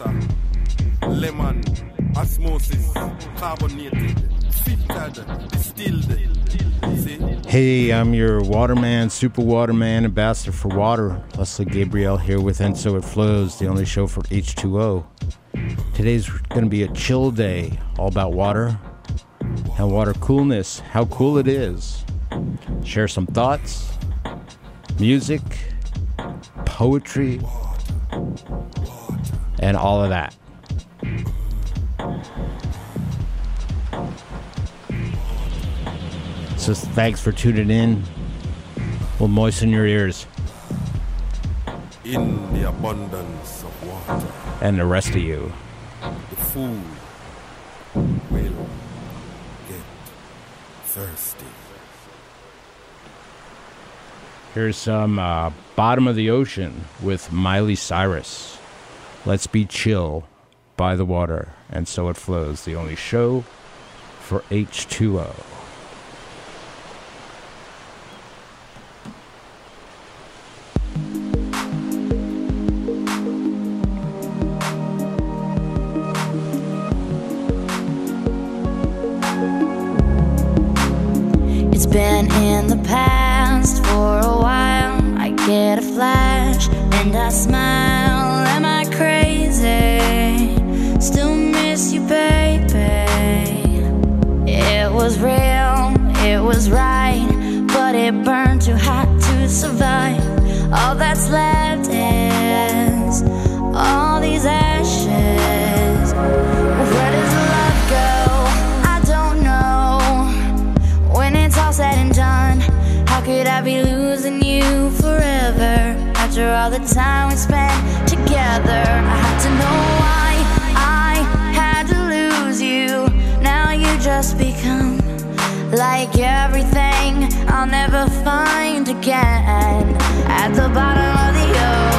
water, lemon, osmosis, carbonated, filtered, distilled. Hey, I'm your waterman, super waterman, ambassador for water. Leslie Gabriel here with And So It Flows, the only show for H2O. Today's going to be a chill day, all about water and water coolness, how cool it is. Share some thoughts, music, poetry, and all of that. So thanks for tuning in. We'll moisten your ears. In the abundance of water. And the rest of you. The food will get thirsty. Here's some uh, Bottom of the Ocean with Miley Cyrus. Let's be chill by the water, and so it flows. The only show for H2O. been in the past for a while. I get a flash and I smile. Am I Still miss you, baby. It was real, it was right, but it burned too hot to survive. All that's left is all these ashes. Where does love go? I don't know. When it's all said and done, how could I be losing you? After all the time we spent together, I had to know why I had to lose you. Now you just become like everything I'll never find again at the bottom of the ocean.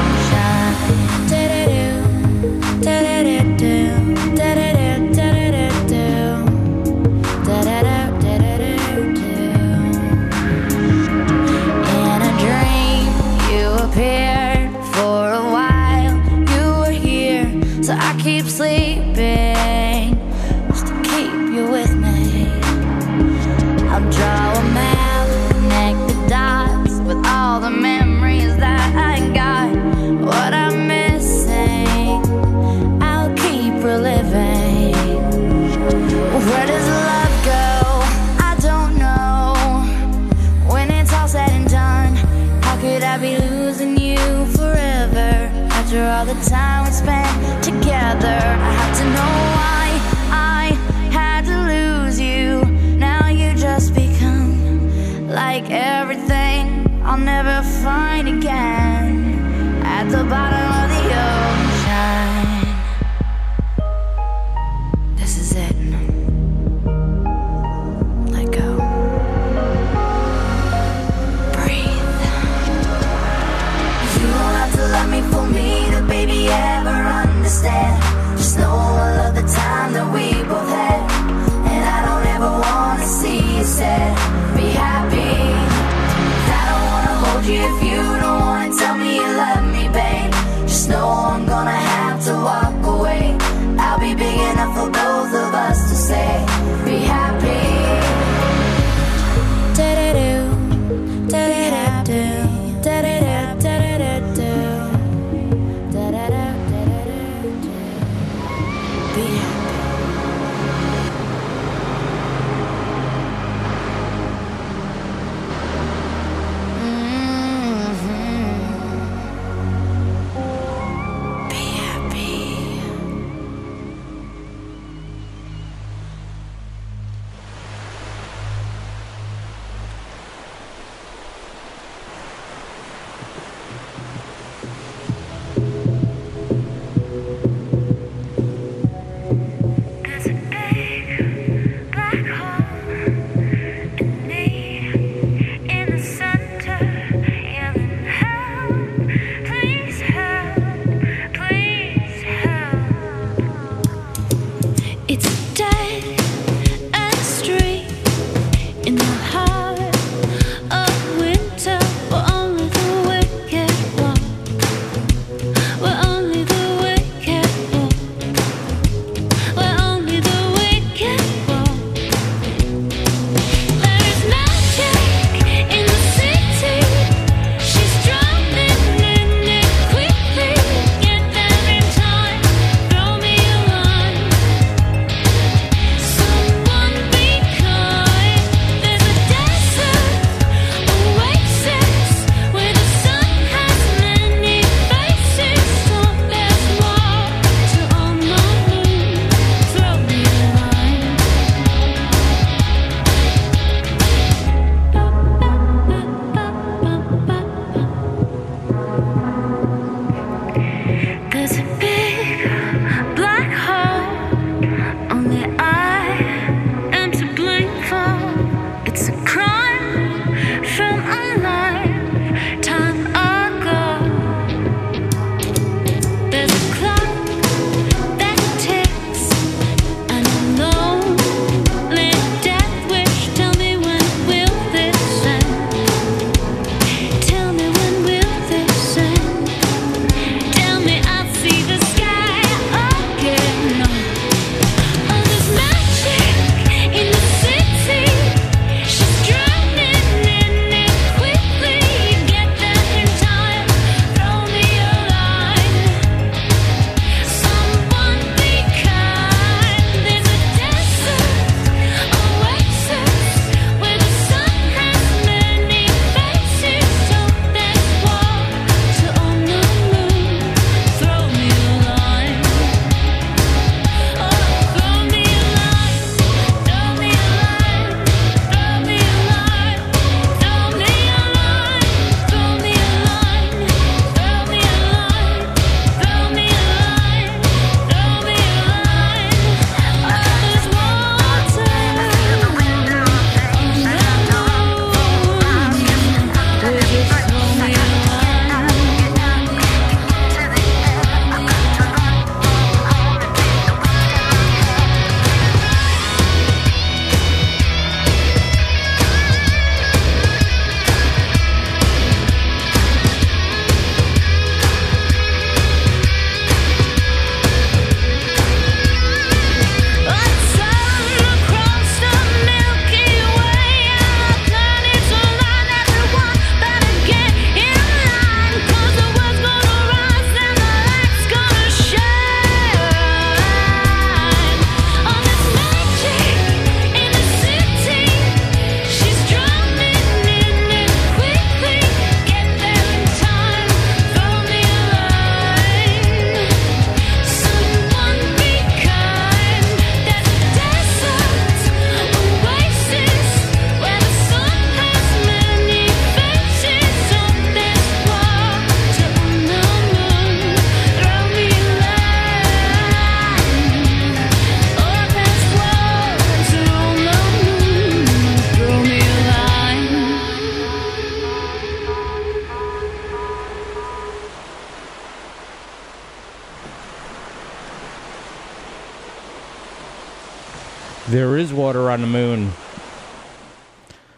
On the moon.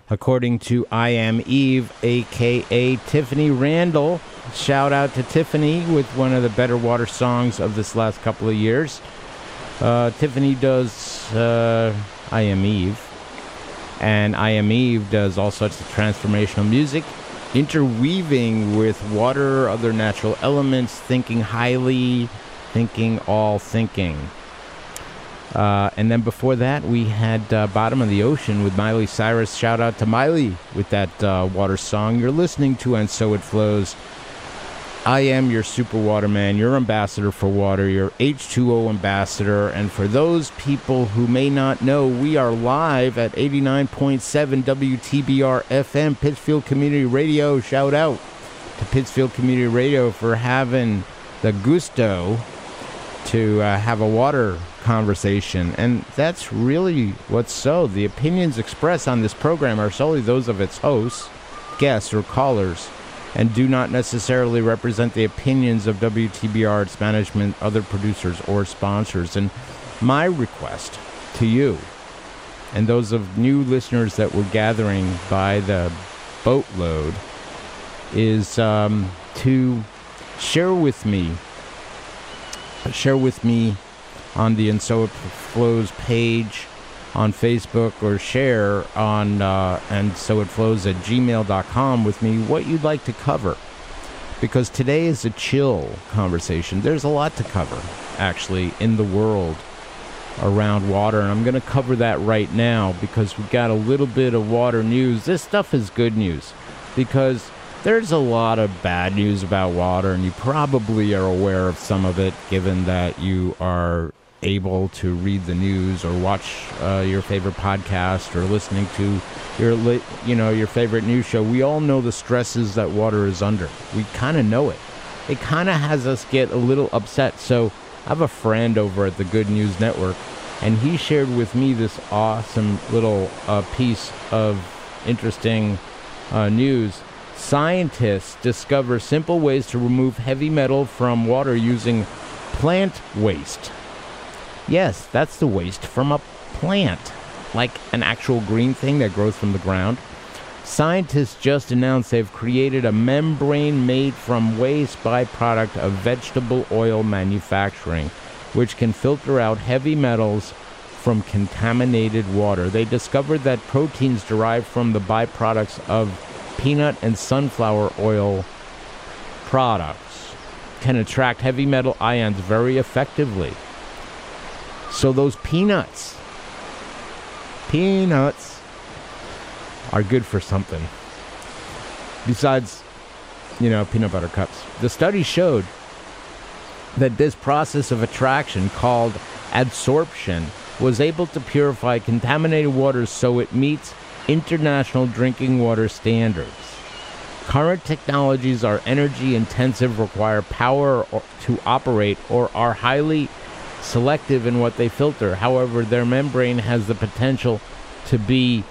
According to I Am Eve, aka Tiffany Randall. Shout out to Tiffany with one of the better water songs of this last couple of years. Uh, Tiffany does uh, I Am Eve, and I Am Eve does all sorts of transformational music, interweaving with water, other natural elements, thinking highly, thinking all thinking. Uh, and then before that, we had uh, Bottom of the Ocean with Miley Cyrus. Shout out to Miley with that uh, water song. You're listening to And So It Flows. I am your super waterman, your ambassador for water, your H2O ambassador. And for those people who may not know, we are live at 89.7 WTBR FM, Pittsfield Community Radio. Shout out to Pittsfield Community Radio for having the gusto to uh, have a water conversation. And that's really what's so. The opinions expressed on this program are solely those of its hosts, guests, or callers, and do not necessarily represent the opinions of WTBR, its management, other producers, or sponsors. And my request to you and those of new listeners that were gathering by the boatload is um, to share with me share with me on the And So It Flows page on Facebook or share on uh, and so it flows at gmail.com with me what you'd like to cover. Because today is a chill conversation. There's a lot to cover, actually, in the world around water. And I'm going to cover that right now because we've got a little bit of water news. This stuff is good news because there's a lot of bad news about water, and you probably are aware of some of it given that you are able to read the news or watch uh, your favorite podcast or listening to your you know your favorite news show. We all know the stresses that water is under. We kind of know it. It kind of has us get a little upset. So i have a friend over at the good news network and he shared with me this awesome little uh, piece of interesting uh, news. Scientists discover simple ways to remove heavy metal from water using plant waste Yes, that's the waste from a plant, like an actual green thing that grows from the ground. Scientists just announced they've created a membrane made from waste byproduct of vegetable oil manufacturing, which can filter out heavy metals from contaminated water. They discovered that proteins derived from the byproducts of peanut and sunflower oil products can attract heavy metal ions very effectively. So those peanuts, peanuts, are good for something. Besides, you know, peanut butter cups. The study showed that this process of attraction called adsorption was able to purify contaminated waters so it meets international drinking water standards. Current technologies are energy intensive, require power to operate, or are highly selective in what they filter. However, their membrane has the potential to be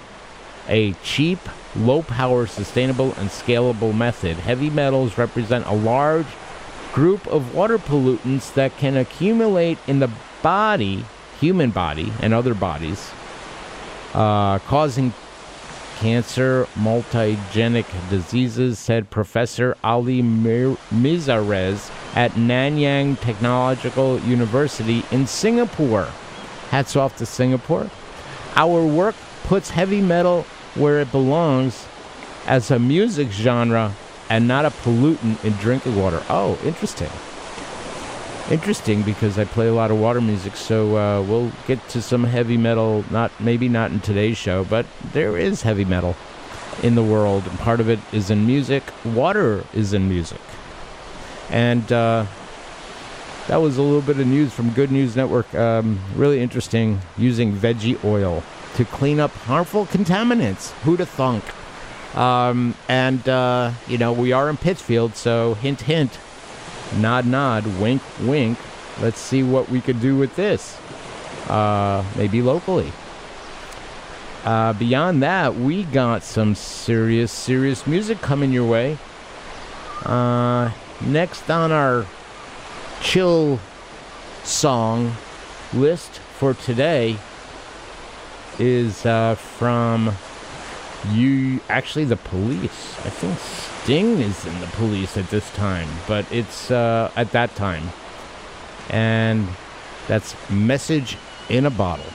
a cheap, low power, sustainable, and scalable method. Heavy metals represent a large group of water pollutants that can accumulate in the body, human body, and other bodies, uh, causing cancer, mutagenic diseases, said Professor Ali Miserez at Nanyang Technological University in Singapore. Hats off to Singapore. Our work puts heavy metal where it belongs as a music genre and not a pollutant in drinking water. Oh, interesting. Interesting because I play a lot of water music, so uh, we'll get to some heavy metal. Not maybe not in today's show, but there is heavy metal in the world, and part of it is in music. Water is in music. And uh, that was a little bit of news from Good News Network. Um, really interesting using veggie oil to clean up harmful contaminants. Who'd have thunk? Um, and, uh, you know, we are in Pittsfield, so hint, hint, nod, nod, wink, wink. Let's see what we could do with this, uh, maybe locally. Uh, beyond that, we got some serious, serious music coming your way. Uh, next on our chill song list for today is uh, from you, actually, the police. I think Sting is in the police at this time, but it's uh, at that time. And that's Message in a Bottle.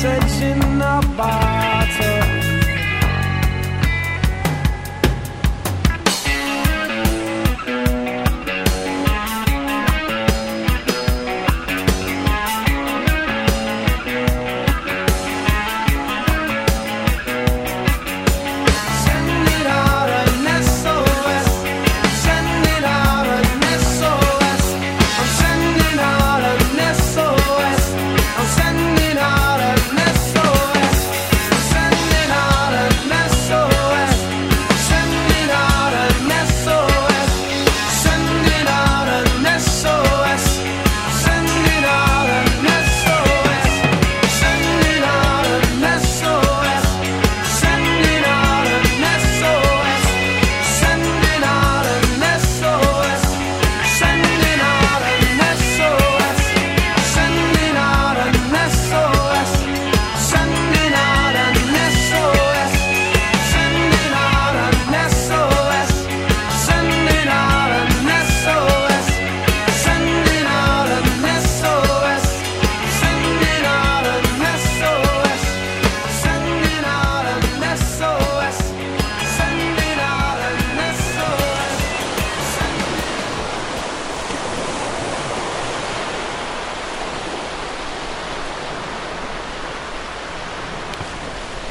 searching the bar.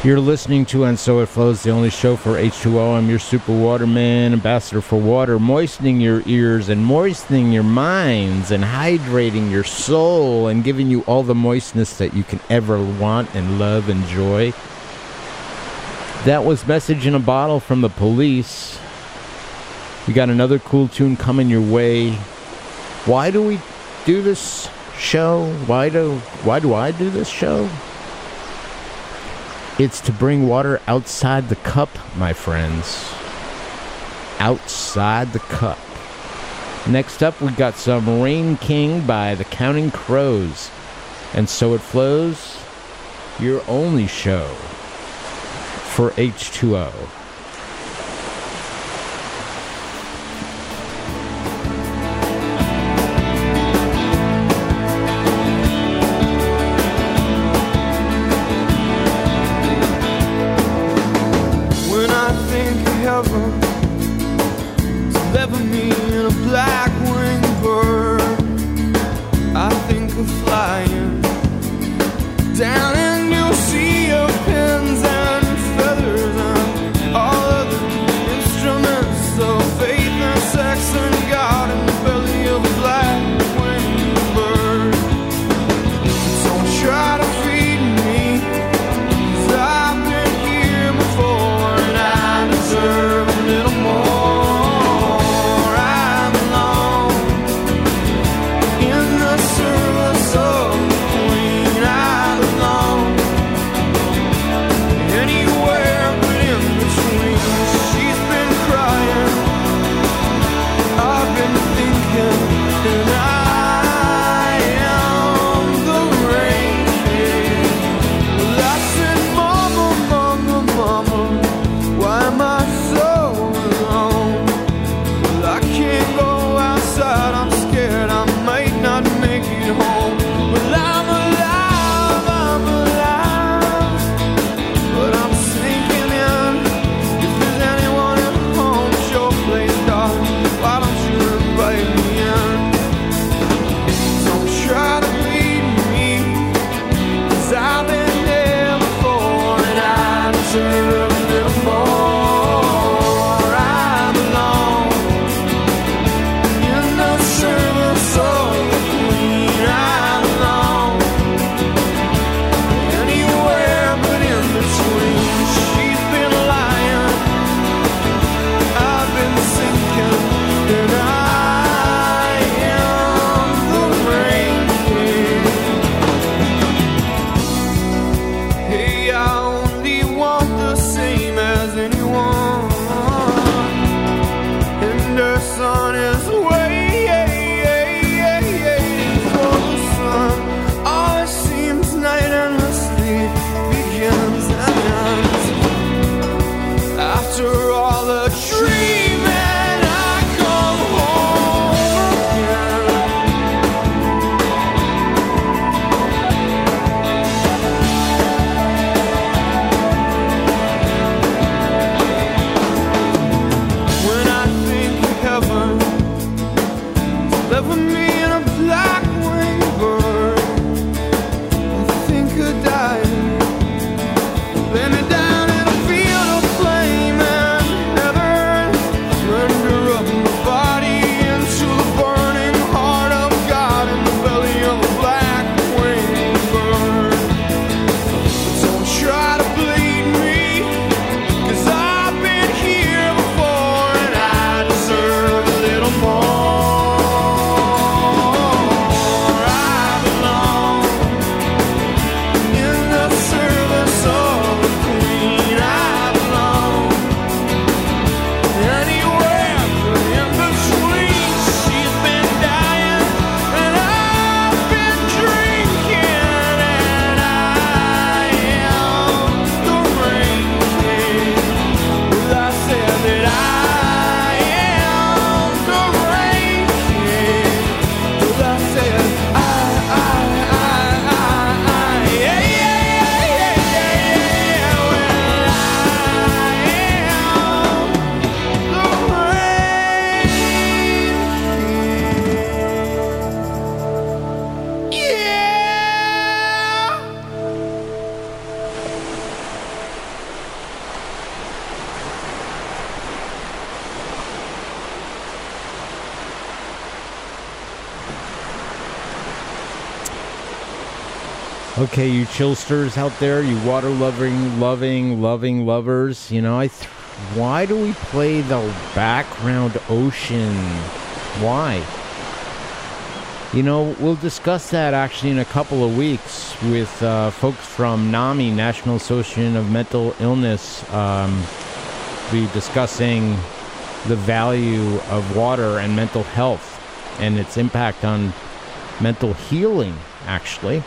You're listening to And So It Flows, the only show for H2O. I'm your super waterman, ambassador for water, moistening your ears and moistening your minds and hydrating your soul and giving you all the moistness that you can ever want and love and joy. That was Message in a Bottle from the police. We got another cool tune coming your way. Why do we do this show? Why do why do I do this show? It's to bring water outside the cup, my friends. Outside the cup. Next up, we got some Rain King by the Counting Crows. And so it flows, your only show for H2O. Okay, you chillsters out there, you water loving, loving, loving lovers. You know, I. Th- why do we play the background ocean? Why? You know, we'll discuss that actually in a couple of weeks with uh, folks from NAMI, National Association of Mental Illness. Um, be discussing the value of water and mental health and its impact on mental healing, actually.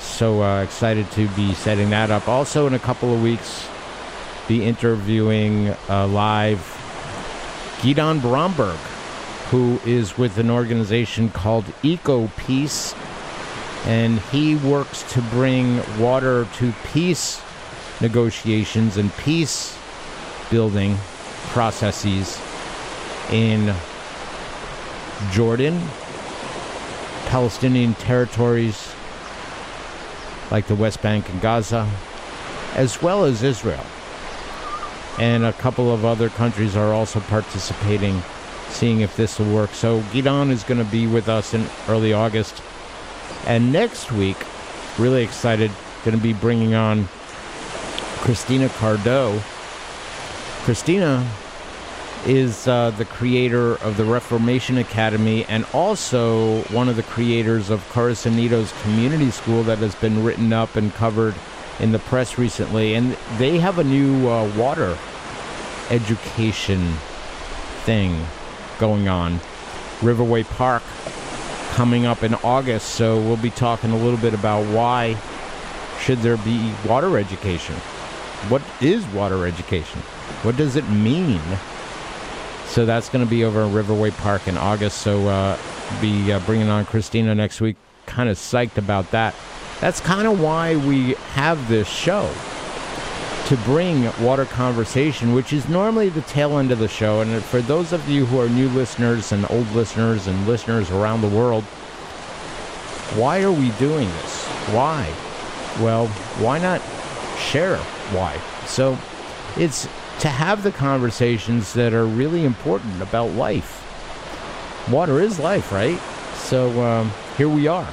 So uh, excited to be setting that up. Also, in a couple of weeks, be interviewing uh, live Gidon Bromberg, who is with an organization called Eco Peace, and he works to bring water to peace negotiations and peace building processes in Jordan, Palestinian territories like the West Bank and Gaza, as well as Israel. And a couple of other countries are also participating, seeing if this will work. So Gidon is going to be with us in early August. And next week, really excited, going to be bringing on Christina Cardo. Christina is uh, the creator of the Reformation Academy and also one of the creators of Corazonitos Community School that has been written up and covered in the press recently. And they have a new uh, water education thing going on. Riverway Park coming up in August, so we'll be talking a little bit about why should there be water education? What is water education? What does it mean? So that's going to be over in Riverway Park in August. So uh, be uh, bringing on Christina next week. Kind of psyched about that. That's kind of why we have this show to bring water conversation, which is normally the tail end of the show. And for those of you who are new listeners and old listeners and listeners around the world, why are we doing this? Why? Well, why not share why? So it's to have the conversations that are really important about life. Water is life, right? So um, here we are.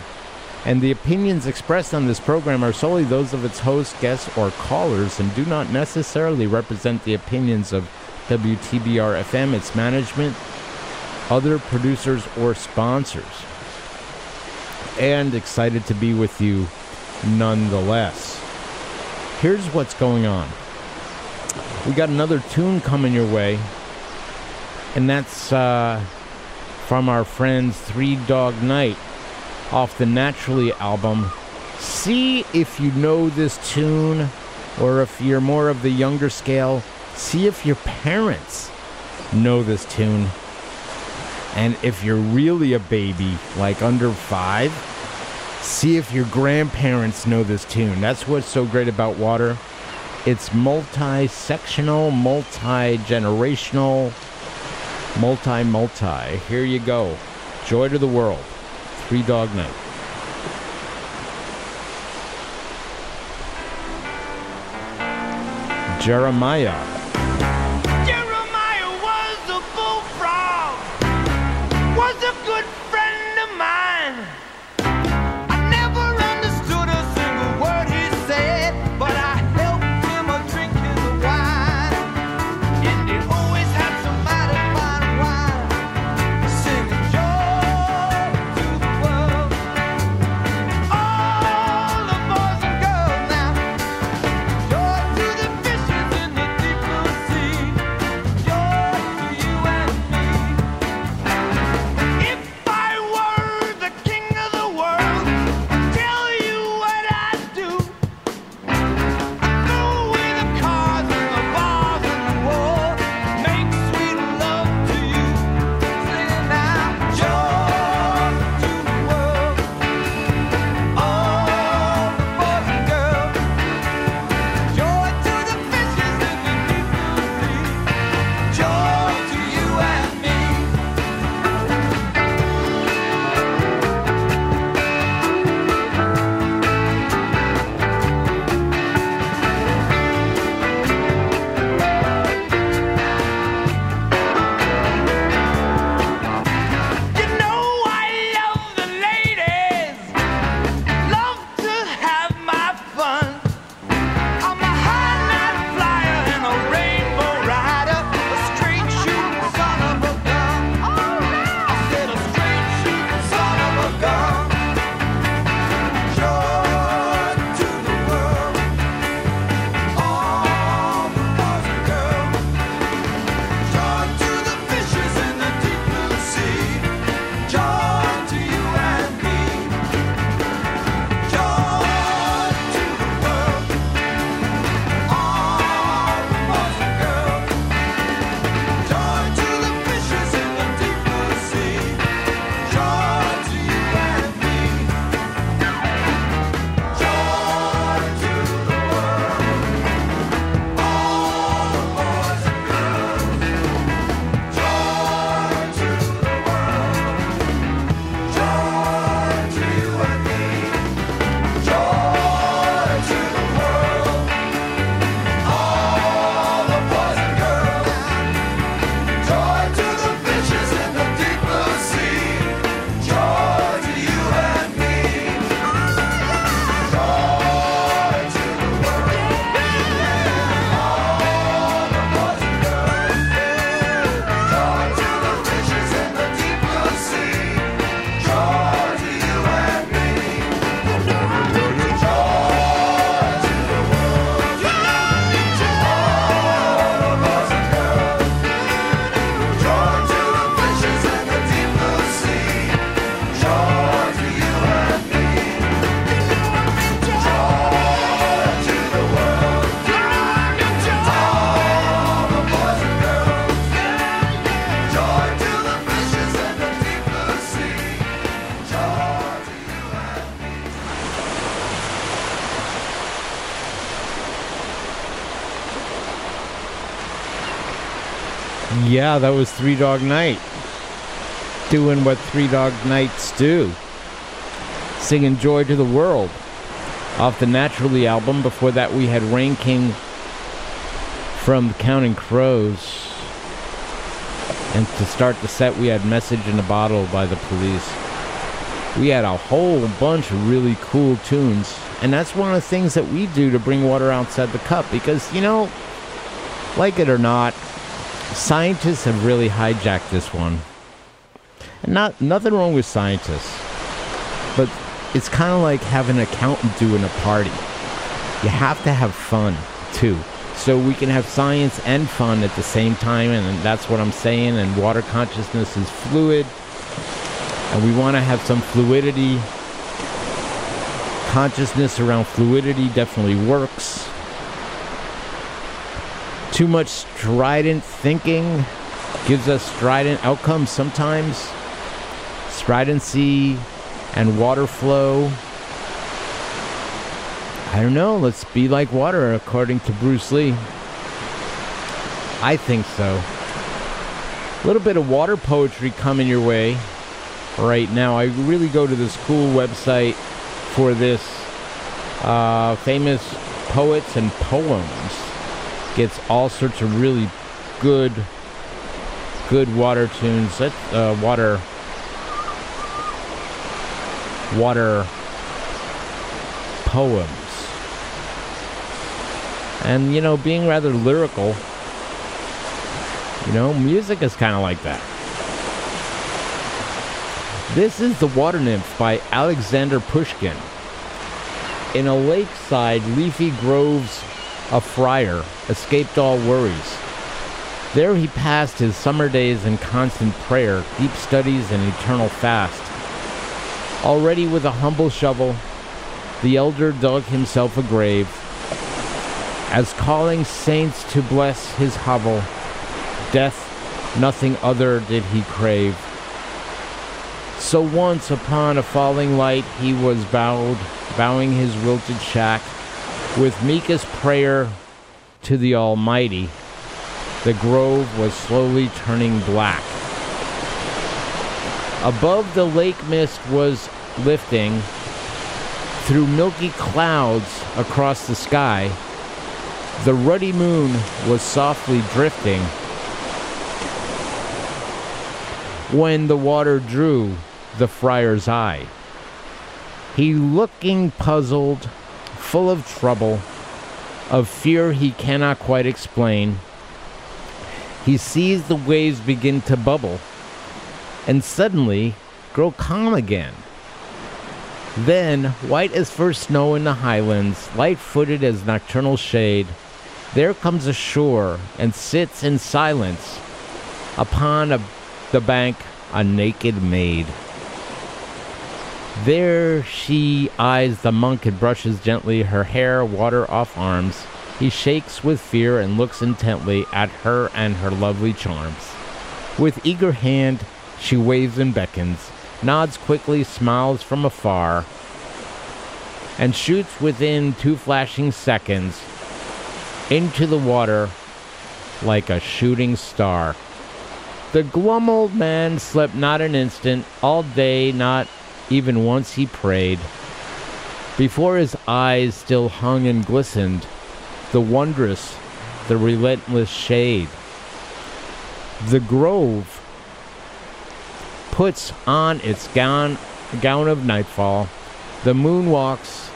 And the opinions expressed on this program are solely those of its hosts, guests, or callers and do not necessarily represent the opinions of WTBR FM, its management, other producers, or sponsors. And excited to be with you nonetheless. Here's what's going on. We got another tune coming your way, and that's uh, from our friends Three Dog Night off the Naturally album. See if you know this tune, or if you're more of the younger scale, see if your parents know this tune. And if you're really a baby, like under five, see if your grandparents know this tune. That's what's so great about water. It's multi sectional, multi generational, multi multi. Here you go. Joy to the world. Three Dog Night. Jeremiah. Jeremiah Yeah, that was Three Dog Night. Doing what Three Dog Nights do. Singing Joy to the World off the Naturally album. Before that, we had Rain King from Counting Crows. And to start the set, we had Message in a Bottle by the Police. We had a whole bunch of really cool tunes. And that's one of the things that we do to bring water outside the cup because, you know, like it or not, scientists have really hijacked this one. And not nothing wrong with scientists. But it's kind of like having an accountant doing a party. You have to have fun too. So we can have science and fun at the same time, and that's what I'm saying. And water consciousness is fluid, and we want to have some fluidity. Consciousness around fluidity definitely works. Too much strident thinking gives us strident outcomes sometimes. Stridency and water flow. I don't know. Let's be like water, according to Bruce Lee. I think so. A little bit of water poetry coming your way right now. I really go to this cool website for this uh, famous poets and poems. Gets all sorts of really good, good water tunes. That uh, water water poems. And, you know, being rather lyrical, you know, music is kind of like that. This is The Water Nymph by Alexander Pushkin. In a lakeside, leafy groves, a friar escaped all worries. There he passed his summer days in constant prayer, deep studies, and eternal fast. Already with a humble shovel, the elder dug himself a grave, as calling saints to bless his hovel. Death, nothing other did he crave. So once upon a falling light he was bowed, bowing his wilted shack, with meekest prayer to the Almighty. The grove was slowly turning black. Above the lake mist was lifting through milky clouds across the sky. The ruddy moon was softly drifting when the water drew the friar's eye. He looking puzzled, full of trouble, of fear he cannot quite explain. He sees the waves begin to bubble and suddenly grow calm again. Then, white as first snow in the highlands, light footed as nocturnal shade, there comes ashore and sits in silence upon a, the bank a naked maid. There she eyes the monk and brushes gently her hair water off arms. He shakes with fear and looks intently at her and her lovely charms. With eager hand, she waves and beckons, nods quickly, smiles from afar, and shoots within two flashing seconds into the water like a shooting star. The glum old man slept not an instant, all day, not even once he prayed. Before his eyes still hung and glistened the wondrous, the relentless shade. The grove puts on its gown, gown of nightfall. The moon walks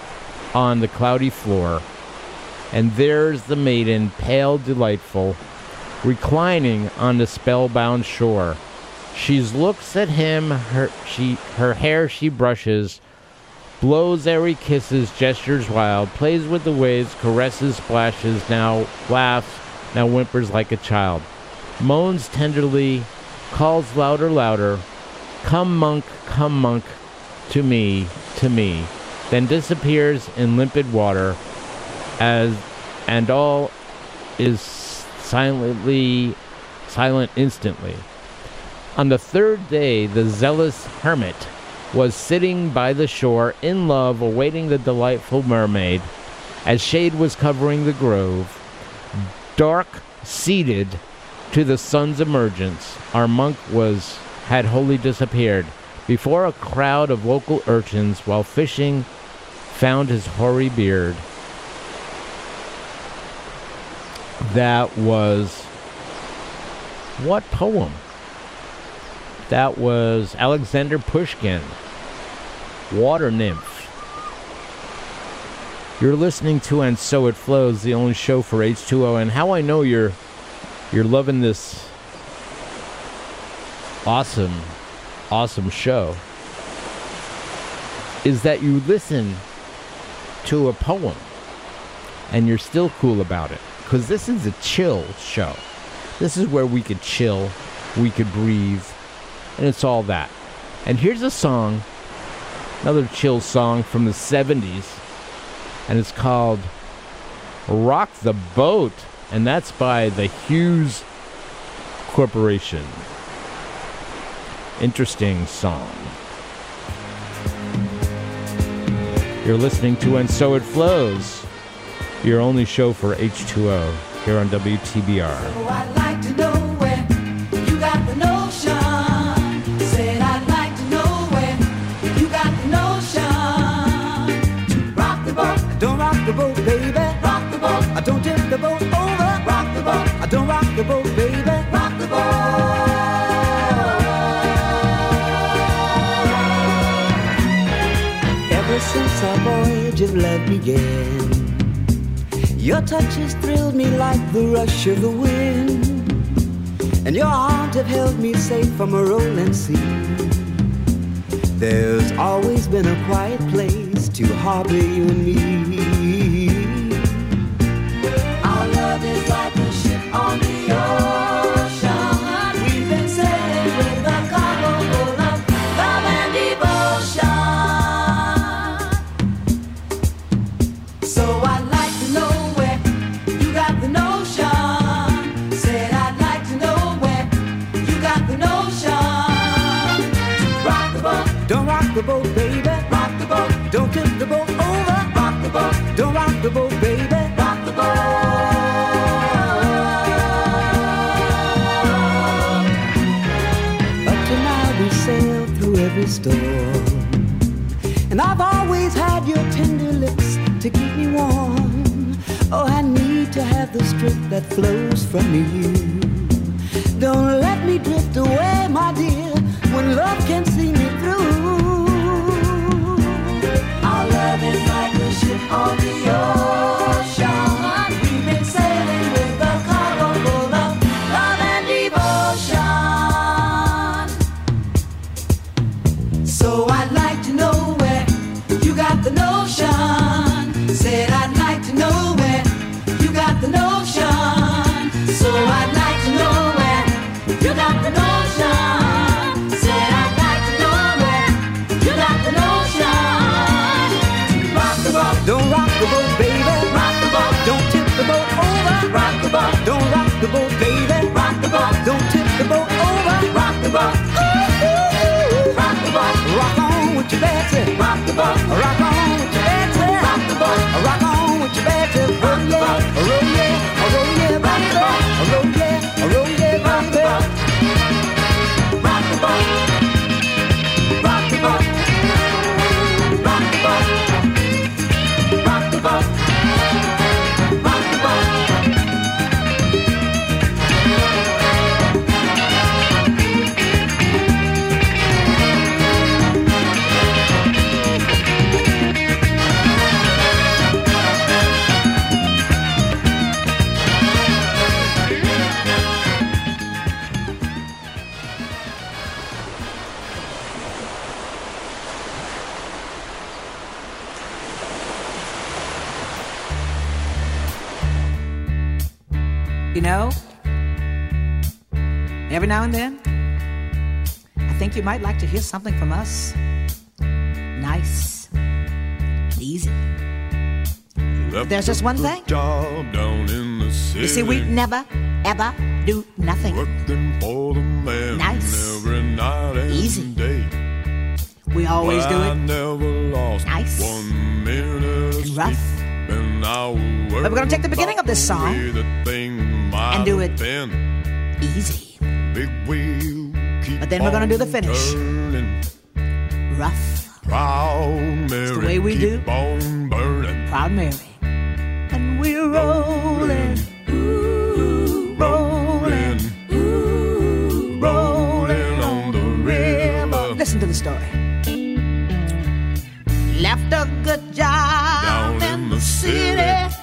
on the cloudy floor, and there's the maiden, pale, delightful, reclining on the spellbound shore. She looks at him, her she her hair she brushes, blows airy kisses, gestures wild, plays with the waves, caresses, splashes, now laughs, now whimpers like a child, moans tenderly, calls louder, louder, Come, monk, come, monk, to me, to me, then disappears in limpid water, as and all is silently silent instantly. On the third day, the zealous hermit was sitting by the shore in love, awaiting the delightful mermaid, as shade was covering the grove, dark seated to the sun's emergence, our monk was had wholly disappeared. Before a crowd of local urchins, while fishing, found his hoary beard. That was what poem? That was Alexander Pushkin, Water Nymph. You're listening to And So It Flows, the only show for H2O, and how I know you're you're loving this awesome, awesome show is that you listen to a poem and you're still cool about it. Because this is a chill show. This is where we could chill, we could breathe, and it's all that. And here's a song, another chill song from the 70s, and it's called Rock the Boat, and that's by the Hues Corporation. Interesting song. You're listening to And So It Flows, your only show for H2O here on WTBR. Oh, the boat, baby. rock the boat. Ever since our voyage of love began, your touch has thrilled me like the rush of the wind, and your arms have held me safe from a rolling sea. There's always been a quiet place to harbor you and me. The boat, baby. rock the boat, Don't tip the boat over. rock the boat, Don't rock the boat, baby. rock the boat. Up to now we sailed through every storm. And I've always had your tender lips to keep me warm. Oh, I need to have the strength that flows from you. Don't let me drift away, my dear, on Betsy. rock the boat, Rock on with your Betsy. rock the boat, Rock on with your Betsy. Roll yeah, roll you might like to hear something from us? Nice, easy. Left There's just one thing. Job down in the city. You see, we never, ever do nothing. Working for the man nice, every night and easy. Day. We always but do it. I never lost nice, one minute and rough. And but we're gonna take the beginning of this song and do it been. easy. Big wheel but then we're going to do the finish. Rough. Proud Mary. It's the way we do. On burning. Proud Mary. And we're rolling. Rolling. Ooh, rolling on the river. Listen to the story. Left a good job Down in the city.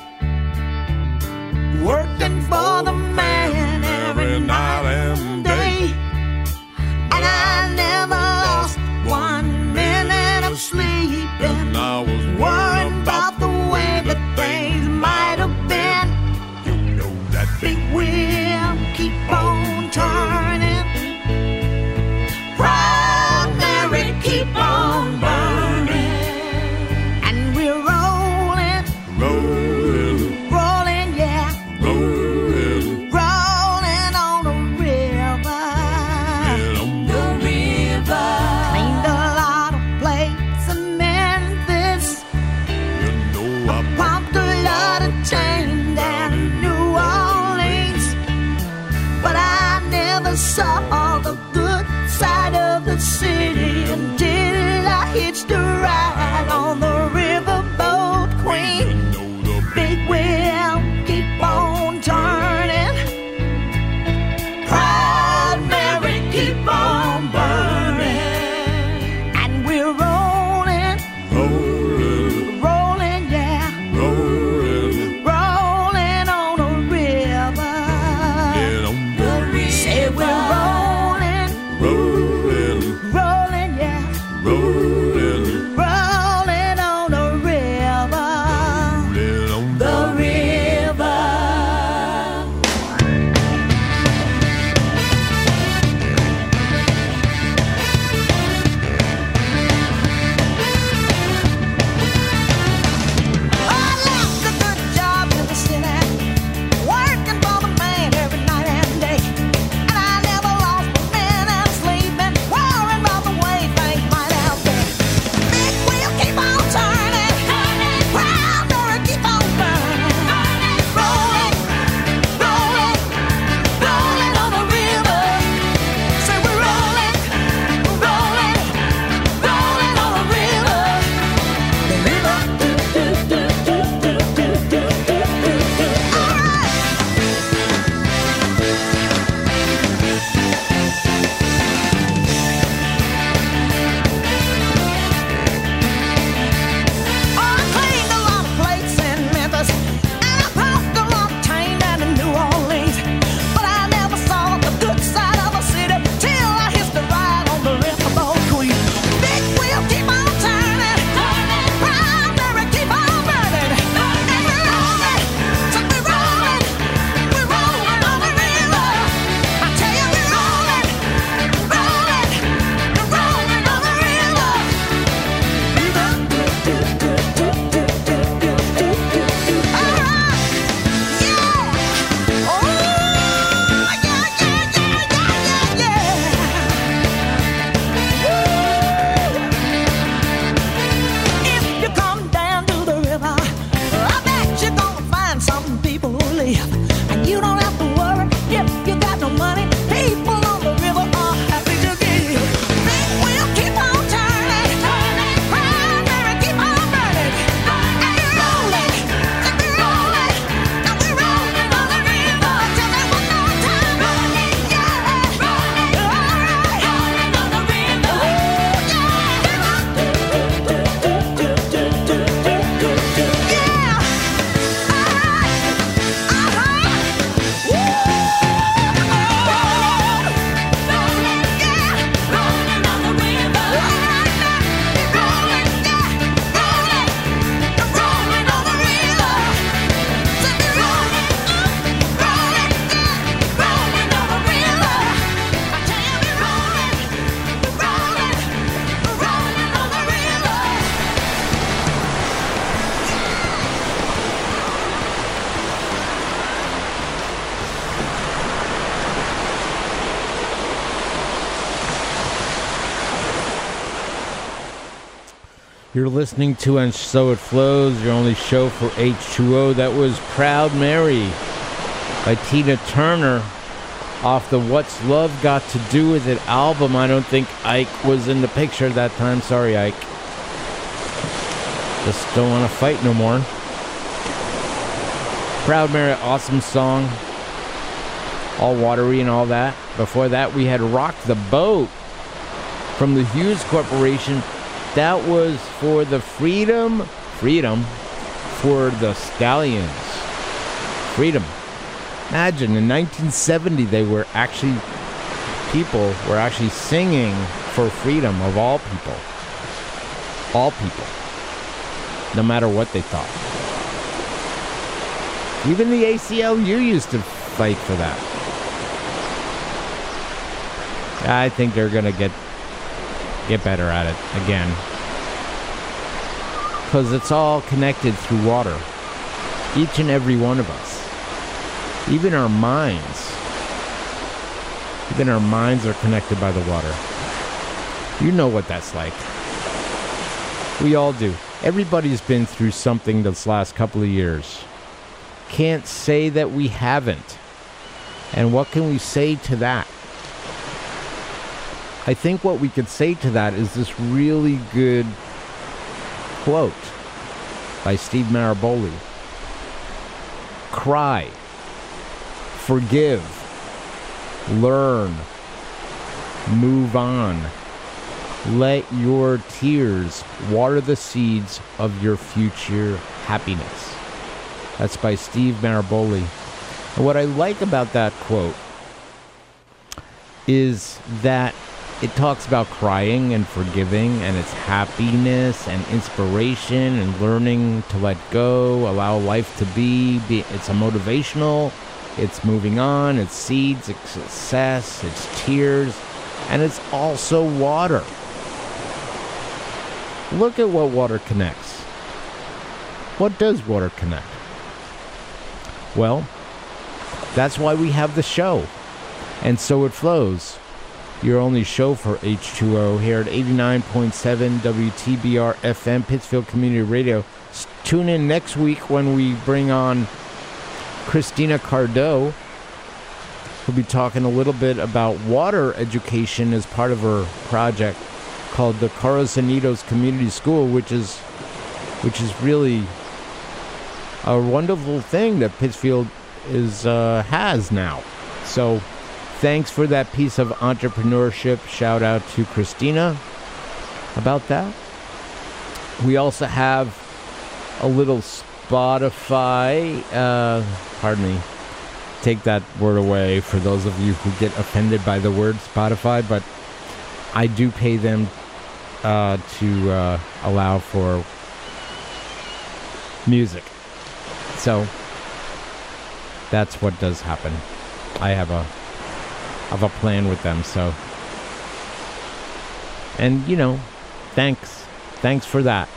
Working for the man every night You're listening to And So It Flows, your only show for H2O. That was Proud Mary by Tina Turner off the What's Love Got to Do With It album. I don't think Ike was in the picture that time. Sorry, Ike. Just don't want to fight no more. Proud Mary, awesome song. All watery and all that. Before that, we had Rock the Boat from the Hues Corporation that was for the Freedom, Freedom for the Stallions. Freedom. Imagine in 1970 they were actually people were actually singing for freedom of all people. All people. No matter what they thought. Even the ACLU used to fight for that. I think they're gonna get get better at it again. Because it's all connected through water. Each and every one of us. Even our minds. Even our minds are connected by the water. You know what that's like. We all do. Everybody's been through something this last couple of years. Can't say that we haven't. And what can we say to that? I think what we could say to that is this really good quote by Steve Maraboli Cry, forgive, learn, move on. Let your tears water the seeds of your future happiness. That's by Steve Maraboli. And what I like about that quote is that it talks about crying and forgiving and its happiness and inspiration and learning to let go, allow life to be. be it's a motivational, it's moving on, it's seeds, it's success, it's tears, and it's also water. Look at what water connects. What does water connect? Well, that's why we have the show. And so it flows your only show for H2O here at 89.7 WTBR FM, Pittsfield Community Radio. Tune in next week when we bring on Christina Cardo. We'll be talking a little bit about water education as part of her project called the Carlos Community School, which is which is really a wonderful thing that Pittsfield is uh, has now. So thanks for that piece of entrepreneurship. Shout out to Christina about that. We also have a little Spotify. Uh, pardon me. Take that word away for those of you who get offended by the word Spotify, but I do pay them uh, to uh, allow for music. So that's what does happen. I have a have a plan with them, so and you know, thanks, thanks for that.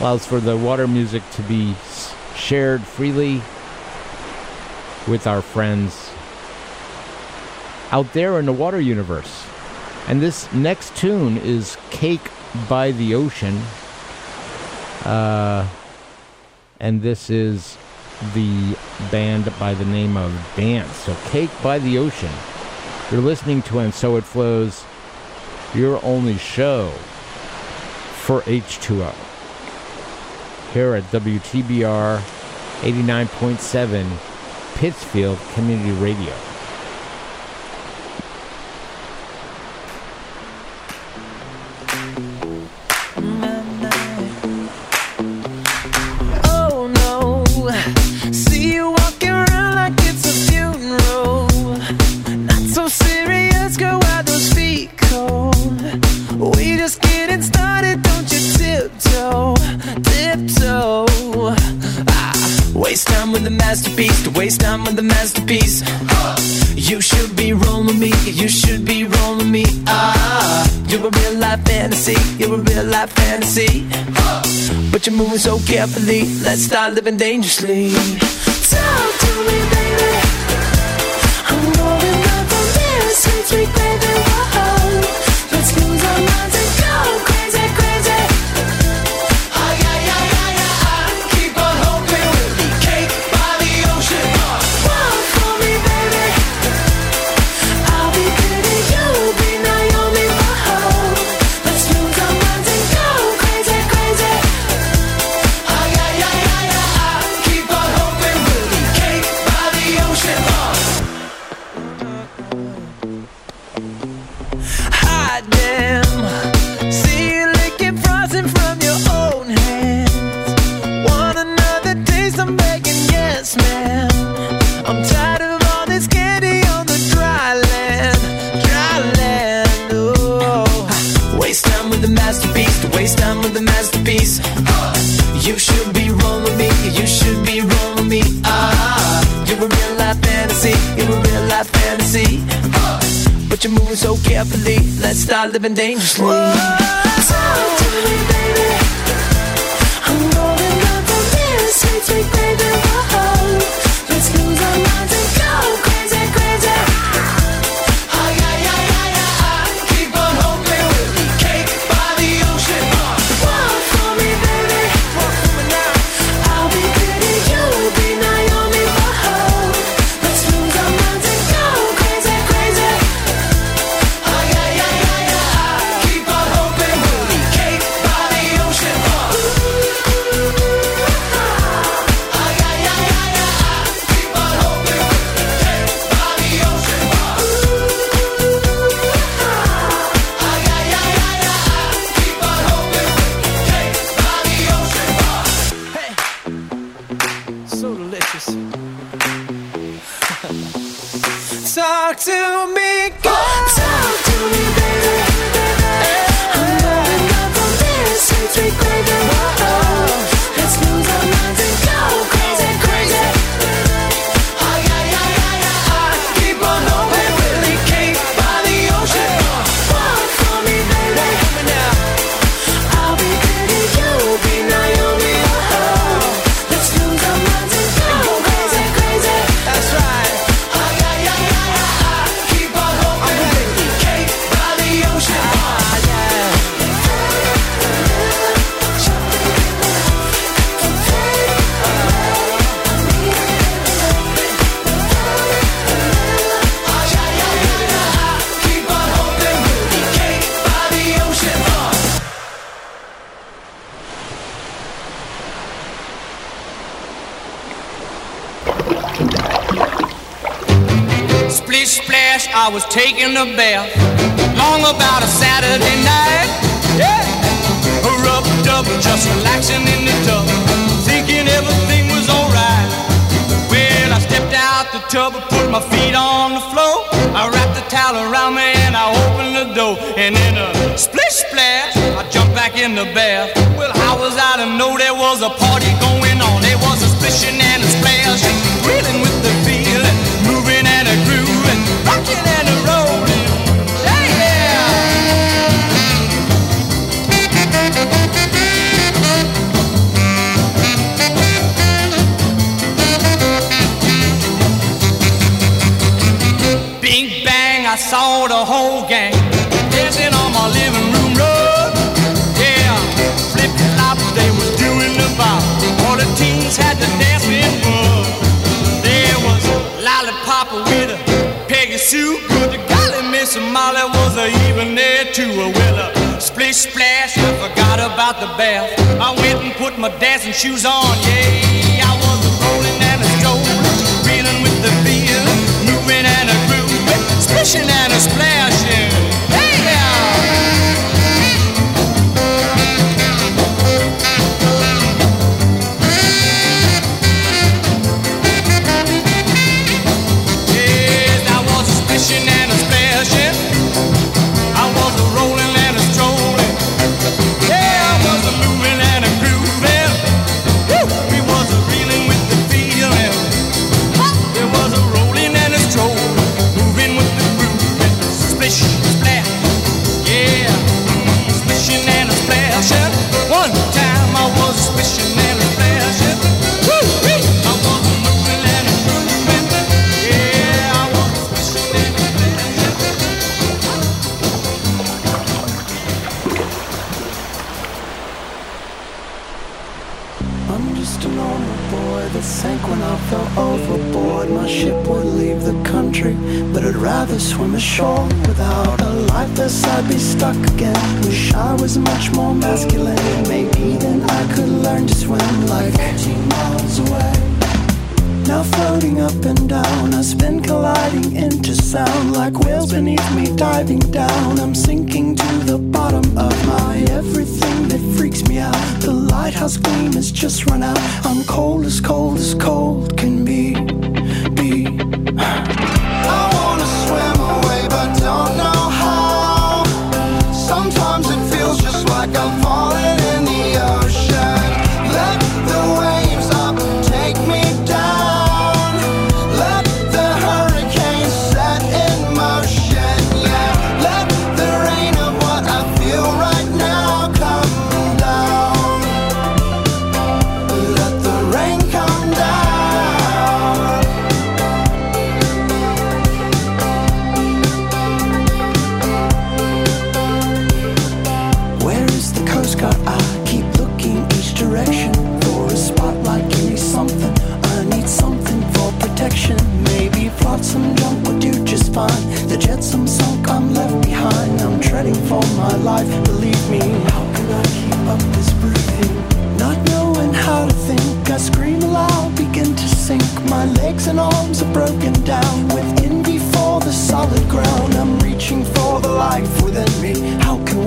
Allows for the water music to be shared freely with our friends out there in the water universe. And this next tune is Cake by the Ocean. Uh, and this is the band by the name of DNCE. So Cake by the Ocean. You're listening to And So It Flows, your only show for H2O. Here at WTBR 89.7 Pittsfield Community Radio. Living dangerously. with masterpiece. Uh, you should be rolling with me. You should be rolling with me. Ah, you're a real life fantasy. You're a real life fantasy. Uh, but you're moving so carefully. Let's start living dangerously. Whoa, talk to me, baby. I'm rolling up on this sweet, sweet baby. I was taking a bath, long about a Saturday night. Yeah, rubbed up, just relaxing in the tub, thinking everything was alright. Well, I stepped out the tub, and put my feet on the floor. I wrapped the towel around me and I opened the door, and in a splish splash, I jumped back in the bath. Well, how was I to know there was a party? saw the whole gang dancing on my living room rug. Yeah, flipping flop, they was doing the bop. All the teens had the dancing bug. There was Lollipop with a Peggy Sue. Good golly, Miss Molly was a even there too. Well, a splish splash, I forgot about the bath. I went and put my dancing shoes on. Yeah, I was rolling. musician and his player.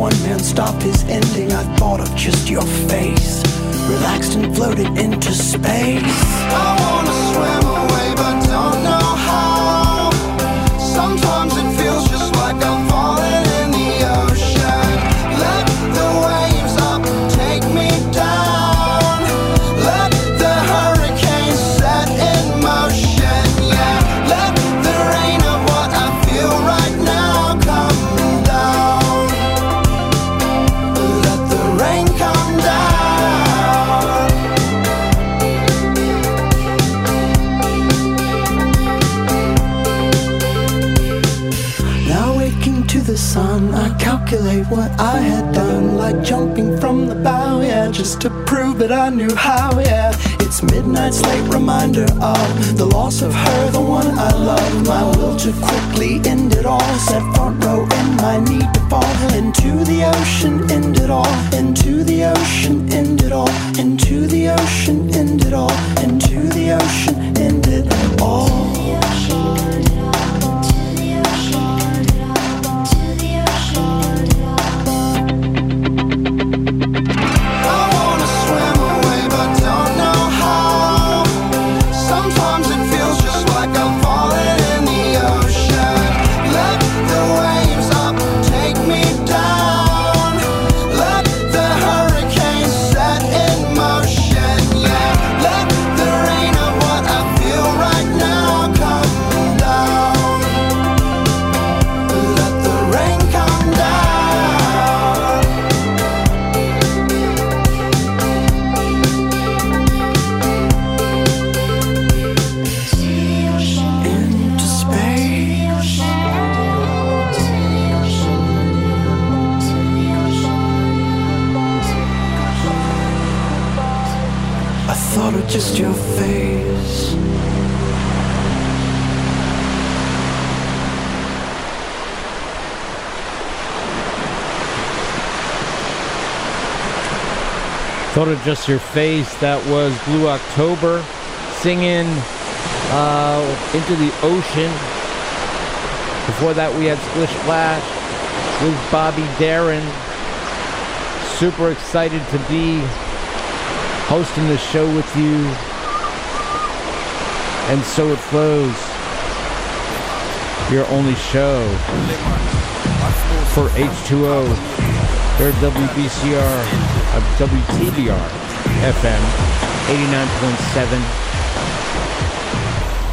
One man stop his ending? I thought of just your face, relaxed and floated into space. I wanna swim just to prove that I knew how, yeah. It's midnight's late reminder of the loss of her, the one I love. My will to quickly end it all, set front row in my need to fall into the ocean, end it all, into the ocean, end it all, into the ocean, end it all, into the ocean, end it all. Of just your face. That was Blue October singing uh, Into the Ocean. Before that, we had Splish Splash with Bobby Darin. Super excited to be hosting the show with you. And so it flows. Your only show for H2O. They're WBCR, uh, WTBR FM 89.7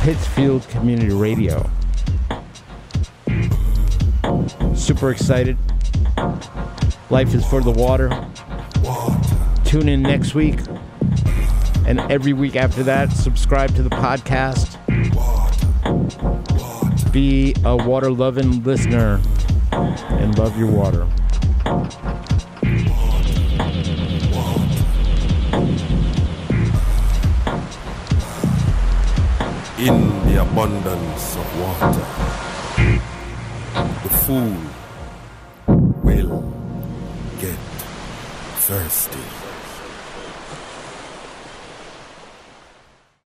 Pittsfield Community Radio. Super excited. Life is for the water. Tune in next week and every week after that. Subscribe to the podcast. Be a water loving listener and love your water. Abundance of water, the fool will get thirsty.